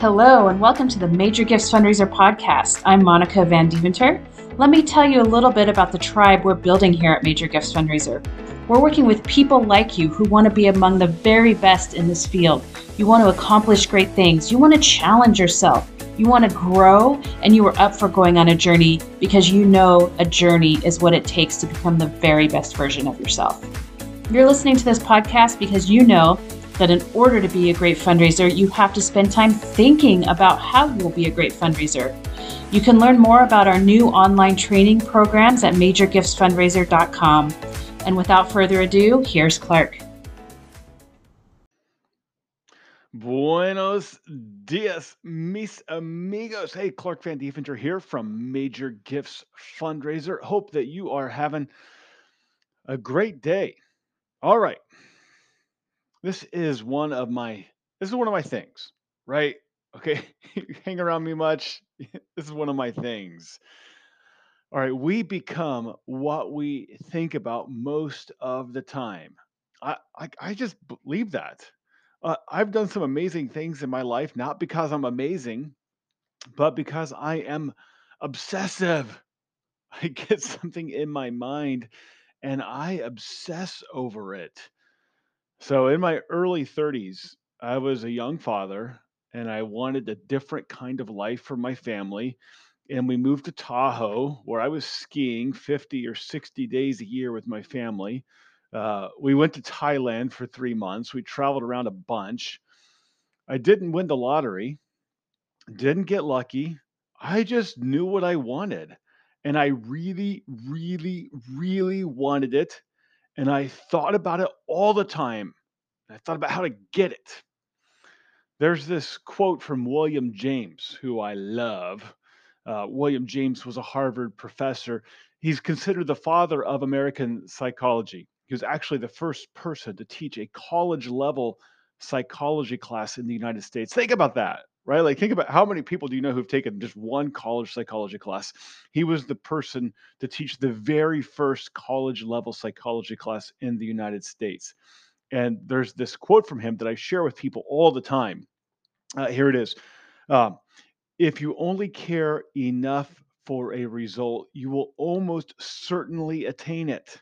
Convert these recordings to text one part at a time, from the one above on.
Hello, and welcome to the Major Gifts Fundraiser podcast. I'm Monica Van Deventer. Let me tell you a little bit about the tribe we're building here at Major Gifts Fundraiser. We're working with people like you who want to be among the very best in this field. You want to accomplish great things, you want to challenge yourself, you want to grow, and you are up for going on a journey because you know a journey is what it takes to become the very best version of yourself. You're listening to this podcast because you know that in order to be a great fundraiser, you have to spend time thinking about how you'll be a great fundraiser. You can learn more about our new online training programs at majorgiftsfundraiser.com. And without further ado, here's Clark. Buenos dias, mis amigos. Hey, Clark Van Deventer here from Major Gifts Fundraiser. Hope that you are having a great day. All right this is one of my this is one of my things, right? Okay, hang around me much. this is one of my things. All right, we become what we think about most of the time. I I, I just believe that. Uh, I've done some amazing things in my life, not because I'm amazing, but because I am obsessive. I get something in my mind and I obsess over it. So in my early 30s, I was a young father and I wanted a different kind of life for my family. And we moved to Tahoe, where I was skiing 50 or 60 days a year with my family. Uh, we went to Thailand for three months. We traveled around a bunch. I didn't win the lottery, didn't get lucky. I just knew what I wanted. And I really, really, really wanted it. And I thought about it all the time. I thought about how to get it. There's this quote from William James, who I love. Uh, William James was a Harvard professor. He's considered the father of American psychology. He was actually the first person to teach a college level psychology class in the United States. Think about that, right? Like, think about how many people do you know who've taken just one college psychology class? He was the person to teach the very first college level psychology class in the United States. And there's this quote from him that I share with people all the time. Uh, here it is. Uh, if you only care enough for a result, you will almost certainly attain it.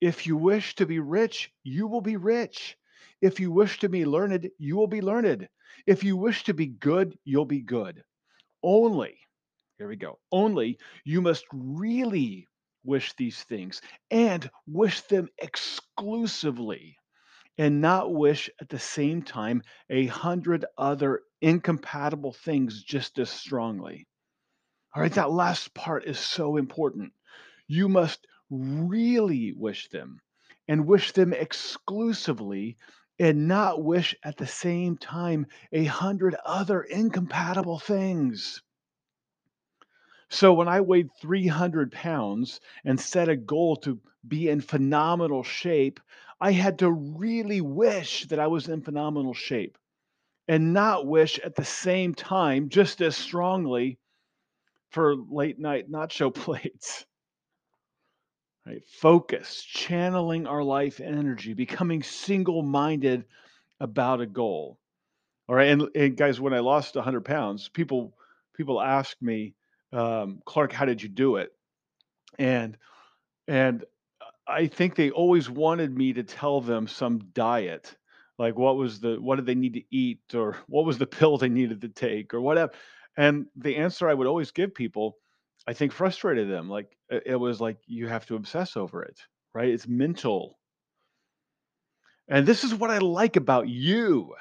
If you wish to be rich, you will be rich. If you wish to be learned, you will be learned. If you wish to be good, you'll be good. Only, here we go, only you must really wish these things and wish them exclusively and not wish at the same time a hundred other incompatible things just as strongly. All right, that last part is so important. You must really wish them and wish them exclusively and not wish at the same time a hundred other incompatible things. So when I weighed 300 pounds and set a goal to be in phenomenal shape, I had to really wish that I was in phenomenal shape and not wish at the same time just as strongly for late night nacho plates. Right? Focus, channeling our life energy, becoming single minded about a goal. All right. And, and guys, when I lost 100 pounds, people people ask me, um, Clark, how did you do it? And and I think they always wanted me to tell them some diet, like what was the what did they need to eat, or what was the pill they needed to take, or whatever. And the answer I would always give people, I think, frustrated them. Like it was like you have to obsess over it, right? It's mental. And this is what I like about you.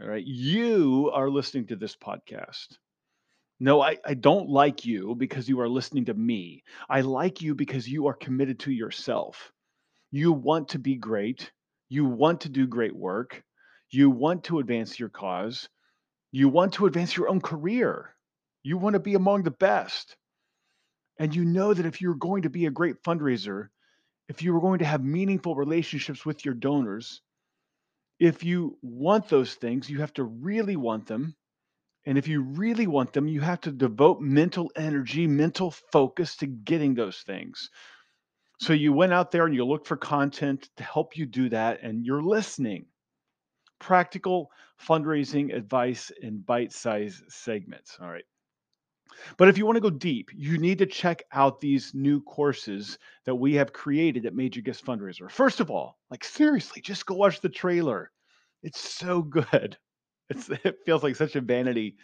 All right. You are listening to this podcast. No, I, I don't like you because you are listening to me. I like you because you are committed to yourself. You want to be great. You want to do great work. You want to advance your cause. You want to advance your own career. You want to be among the best. And you know that if you're going to be a great fundraiser, if you are going to have meaningful relationships with your donors, if you want those things, you have to really want them and if you really want them, you have to devote mental energy, mental focus to getting those things. So you went out there and you looked for content to help you do that, and you're listening. Practical fundraising advice in bite sized segments. All right. But if you want to go deep, you need to check out these new courses that we have created at Major Gifts Fundraiser. First of all, like seriously, just go watch the trailer. It's so good. It's, it feels like such a vanity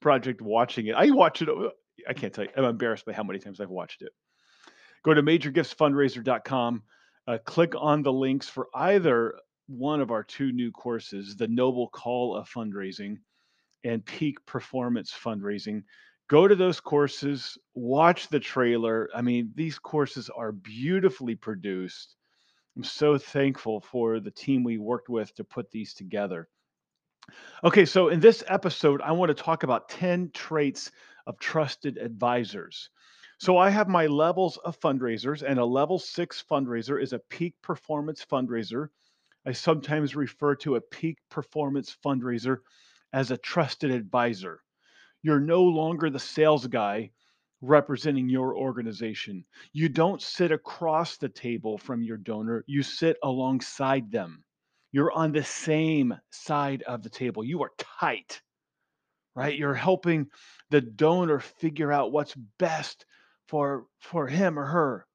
project watching it. I watch it. Uh, I can't tell you. I'm embarrassed by how many times I've watched it. Go to majorgiftsfundraiser.com. Uh, click on the links for either one of our two new courses, the Noble Call of Fundraising and Peak Performance Fundraising. Go to those courses, watch the trailer. I mean, these courses are beautifully produced. I'm so thankful for the team we worked with to put these together. Okay, so in this episode, I want to talk about 10 traits of trusted advisors. So I have my levels of fundraisers, and a level six fundraiser is a peak performance fundraiser. I sometimes refer to a peak performance fundraiser as a trusted advisor. You're no longer the sales guy representing your organization. You don't sit across the table from your donor, you sit alongside them. You're on the same side of the table. You are tight, right? You're helping the donor figure out what's best for for him or her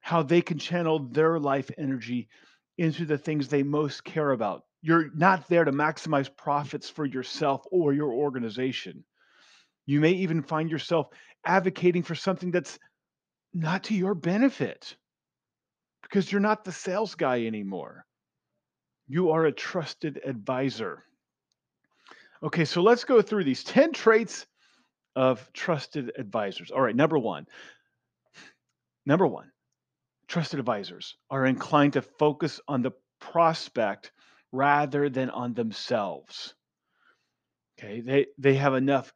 how they can channel their life energy into the things they most care about you're not there to maximize profits for yourself or your organization you may even find yourself advocating for something that's not to your benefit because you're not the sales guy anymore you are a trusted advisor okay so let's go through these 10 traits of trusted advisors. All right, number one. Number one, trusted advisors are inclined to focus on the prospect rather than on themselves. Okay, they, they have enough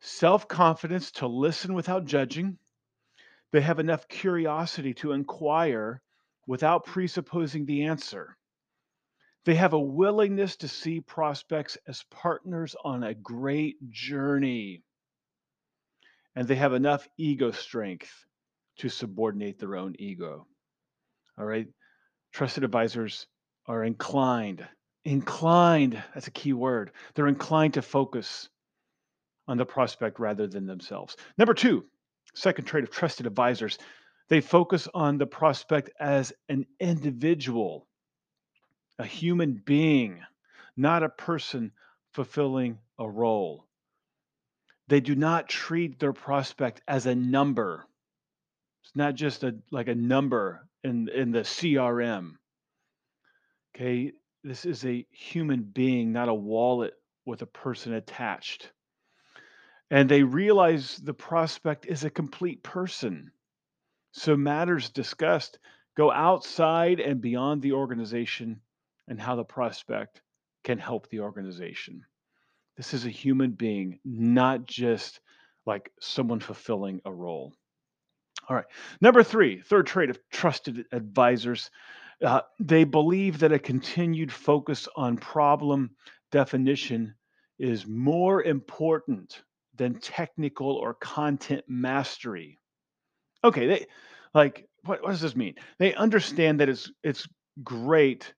self confidence to listen without judging, they have enough curiosity to inquire without presupposing the answer. They have a willingness to see prospects as partners on a great journey and they have enough ego strength to subordinate their own ego. All right. Trusted advisors are inclined, inclined, that's a key word. They're inclined to focus on the prospect rather than themselves. Number two, second trait of trusted advisors, they focus on the prospect as an individual, a human being, not a person fulfilling a role. They do not treat their prospect as a number. It's not just a like a number in in the CRM. Okay, this is a human being, not a wallet with a person attached. And they realize the prospect is a complete person. So matters discussed go outside and beyond the organization and how the prospect can help the organization. This is a human being, not just like someone fulfilling a role. All right. Number three, third trait of trusted advisors. Uh, they believe that a continued focus on problem definition is more important than technical or content mastery. Okay, they like what, what does this mean? They understand that it's it's great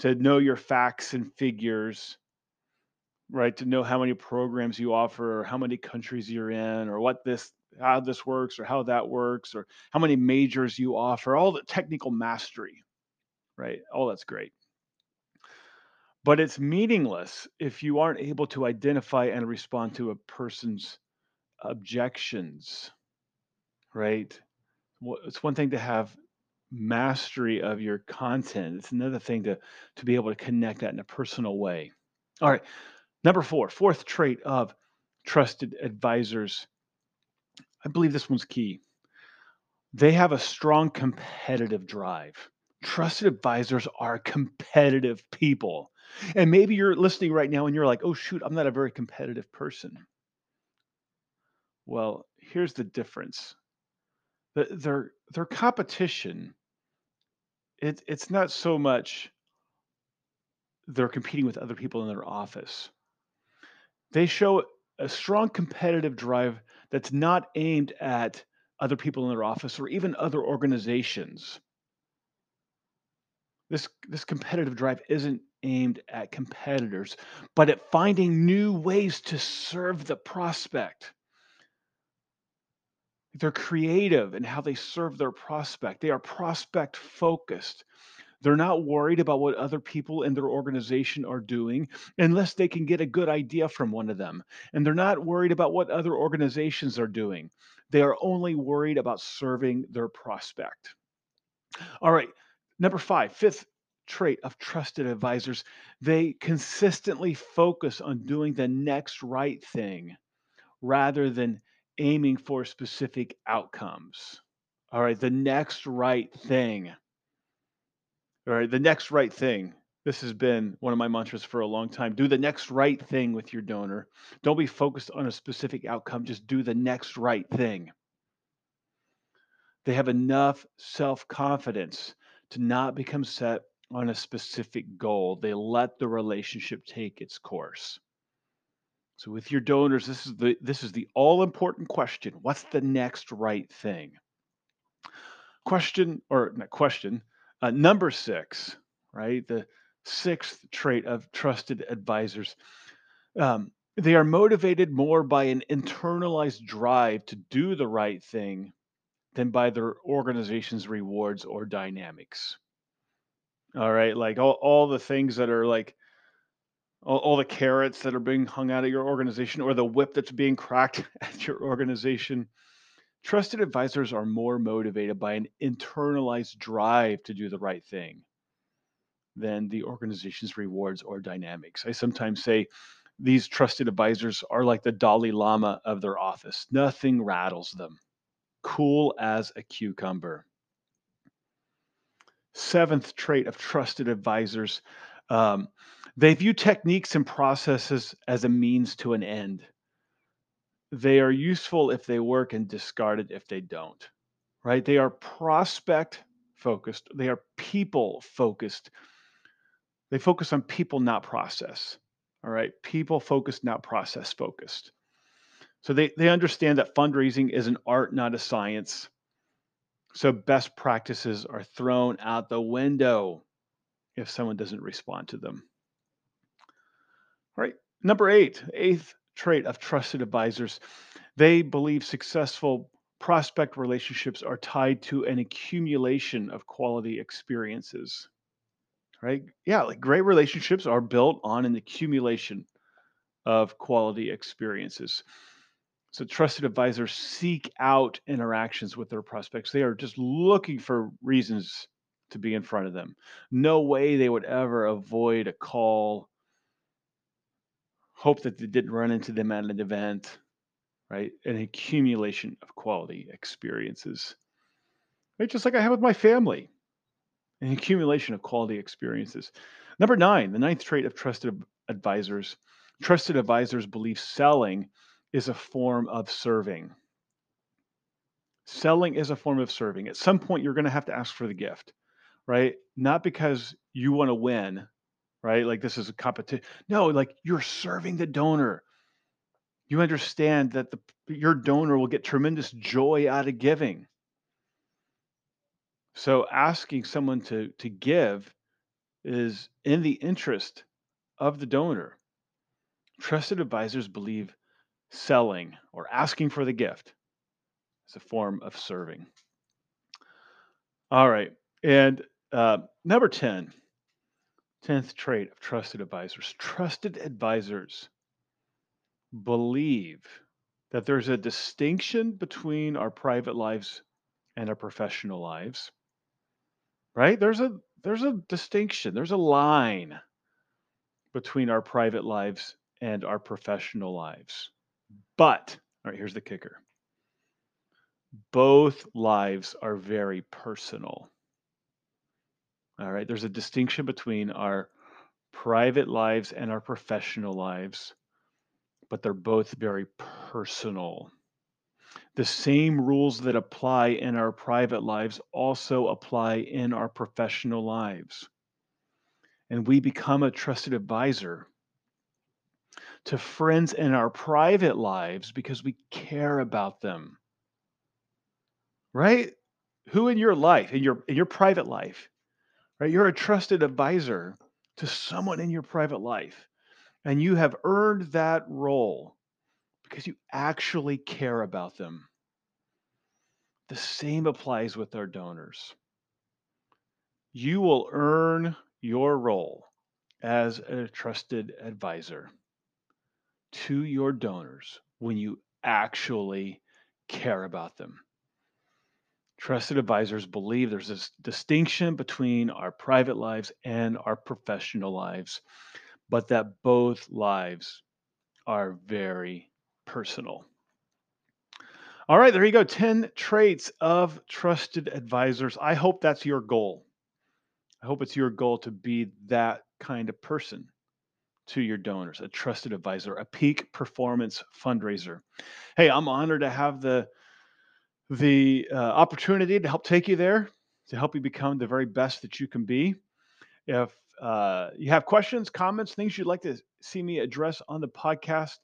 to know your facts and figures right? To know how many programs you offer, or how many countries you're in, or what this how this works, or how that works, or how many majors you offer, all the technical mastery, right? All that's great. But it's meaningless if you aren't able to identify and respond to a person's objections, right? It's one thing to have mastery of your content. It's another thing to to be able to connect that in a personal way. All right. Number four, fourth trait of trusted advisors. I believe this one's key. They have a strong competitive drive. Trusted advisors are competitive people. And maybe you're listening right now and you're like, oh, shoot, I'm not a very competitive person. Well, here's the difference their, their competition, it, it's not so much they're competing with other people in their office they show a strong competitive drive that's not aimed at other people in their office or even other organizations. This, this competitive drive isn't aimed at competitors, but at finding new ways to serve the prospect. They're creative in how they serve their prospect. They are prospect focused. They're not worried about what other people in their organization are doing unless they can get a good idea from one of them. And they're not worried about what other organizations are doing. They are only worried about serving their prospect. All right, number five, fifth trait of trusted advisors they consistently focus on doing the next right thing rather than aiming for specific outcomes. All right, the next right thing. All right, the next right thing. This has been one of my mantras for a long time. Do the next right thing with your donor. Don't be focused on a specific outcome, just do the next right thing. They have enough self confidence to not become set on a specific goal. They let the relationship take its course. So with your donors, this is the this is the all important question. What's the next right thing? Question or not question, uh, number six, right? The sixth trait of trusted advisors. Um, they are motivated more by an internalized drive to do the right thing than by their organization's rewards or dynamics. All right. Like all, all the things that are like all, all the carrots that are being hung out at your organization or the whip that's being cracked at your organization. Trusted advisors are more motivated by an internalized drive to do the right thing than the organization's rewards or dynamics. I sometimes say these trusted advisors are like the Dalai Lama of their office. Nothing rattles them. Cool as a cucumber. Seventh trait of trusted advisors um, they view techniques and processes as a means to an end. They are useful if they work and discarded if they don't, right? They are prospect focused, they are people focused. They focus on people, not process. All right. People focused, not process focused. So they, they understand that fundraising is an art, not a science. So best practices are thrown out the window if someone doesn't respond to them. All right. Number eight, eighth trait of trusted advisors. They believe successful prospect relationships are tied to an accumulation of quality experiences. Right? Yeah, like great relationships are built on an accumulation of quality experiences. So, trusted advisors seek out interactions with their prospects. They are just looking for reasons to be in front of them. No way they would ever avoid a call hope that they didn't run into them at an event, right? An accumulation of quality experiences, right? Just like I have with my family, an accumulation of quality experiences. Number nine, the ninth trait of trusted advisors. Trusted advisors believe selling is a form of serving. Selling is a form of serving. At some point, you're going to have to ask for the gift, right? Not because you want to win, right? Like this is a competition. No, like you're serving the donor. You understand that the your donor will get tremendous joy out of giving. So asking someone to to give is in the interest of the donor. Trusted advisors believe selling or asking for the gift is a form of serving. All right. And uh, number 10, 10th trait of trusted advisors. Trusted advisors believe that there's a distinction between our private lives and our professional lives. Right? There's a there's a distinction. There's a line between our private lives and our professional lives. But, all right, here's the kicker. Both lives are very personal. All right. There's a distinction between our private lives and our professional lives, but they're both very personal. The same rules that apply in our private lives also apply in our professional lives. And we become a trusted advisor to friends in our private lives because we care about them. Right? Who in your life, in your in your private life, right? You're a trusted advisor to someone in your private life, and you have earned that role because you actually care about them. The same applies with our donors. You will earn your role as a trusted advisor to your donors when you actually care about them. Trusted advisors believe there's this distinction between our private lives and our professional lives, but that both lives are very personal. All right, there you go 10 traits of trusted advisors. I hope that's your goal. I hope it's your goal to be that kind of person to your donors, a trusted advisor, a peak performance fundraiser. Hey, I'm honored to have the the uh, opportunity to help take you there, to help you become the very best that you can be. If uh, you have questions, comments, things you'd like to see me address on the podcast,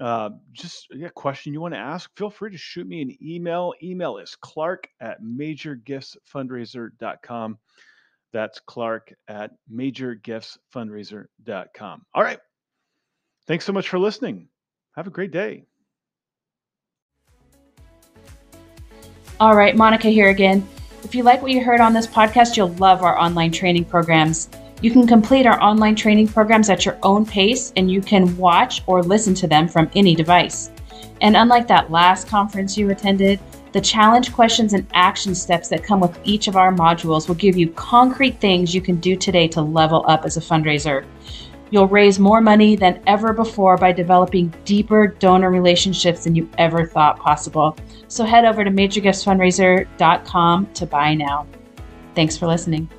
uh, just a yeah, question you want to ask, feel free to shoot me an email. Email is clark at majorgiftsfundraiser.com. That's clark at majorgiftsfundraiser.com. All right. Thanks so much for listening. Have a great day. All right, Monica here again. If you like what you heard on this podcast, you'll love our online training programs. You can complete our online training programs at your own pace and you can watch or listen to them from any device. And unlike that last conference you attended, the challenge questions and action steps that come with each of our modules will give you concrete things you can do today to level up as a fundraiser. You'll raise more money than ever before by developing deeper donor relationships than you ever thought possible. So head over to majorgiftsfundraiser.com to buy now. Thanks for listening.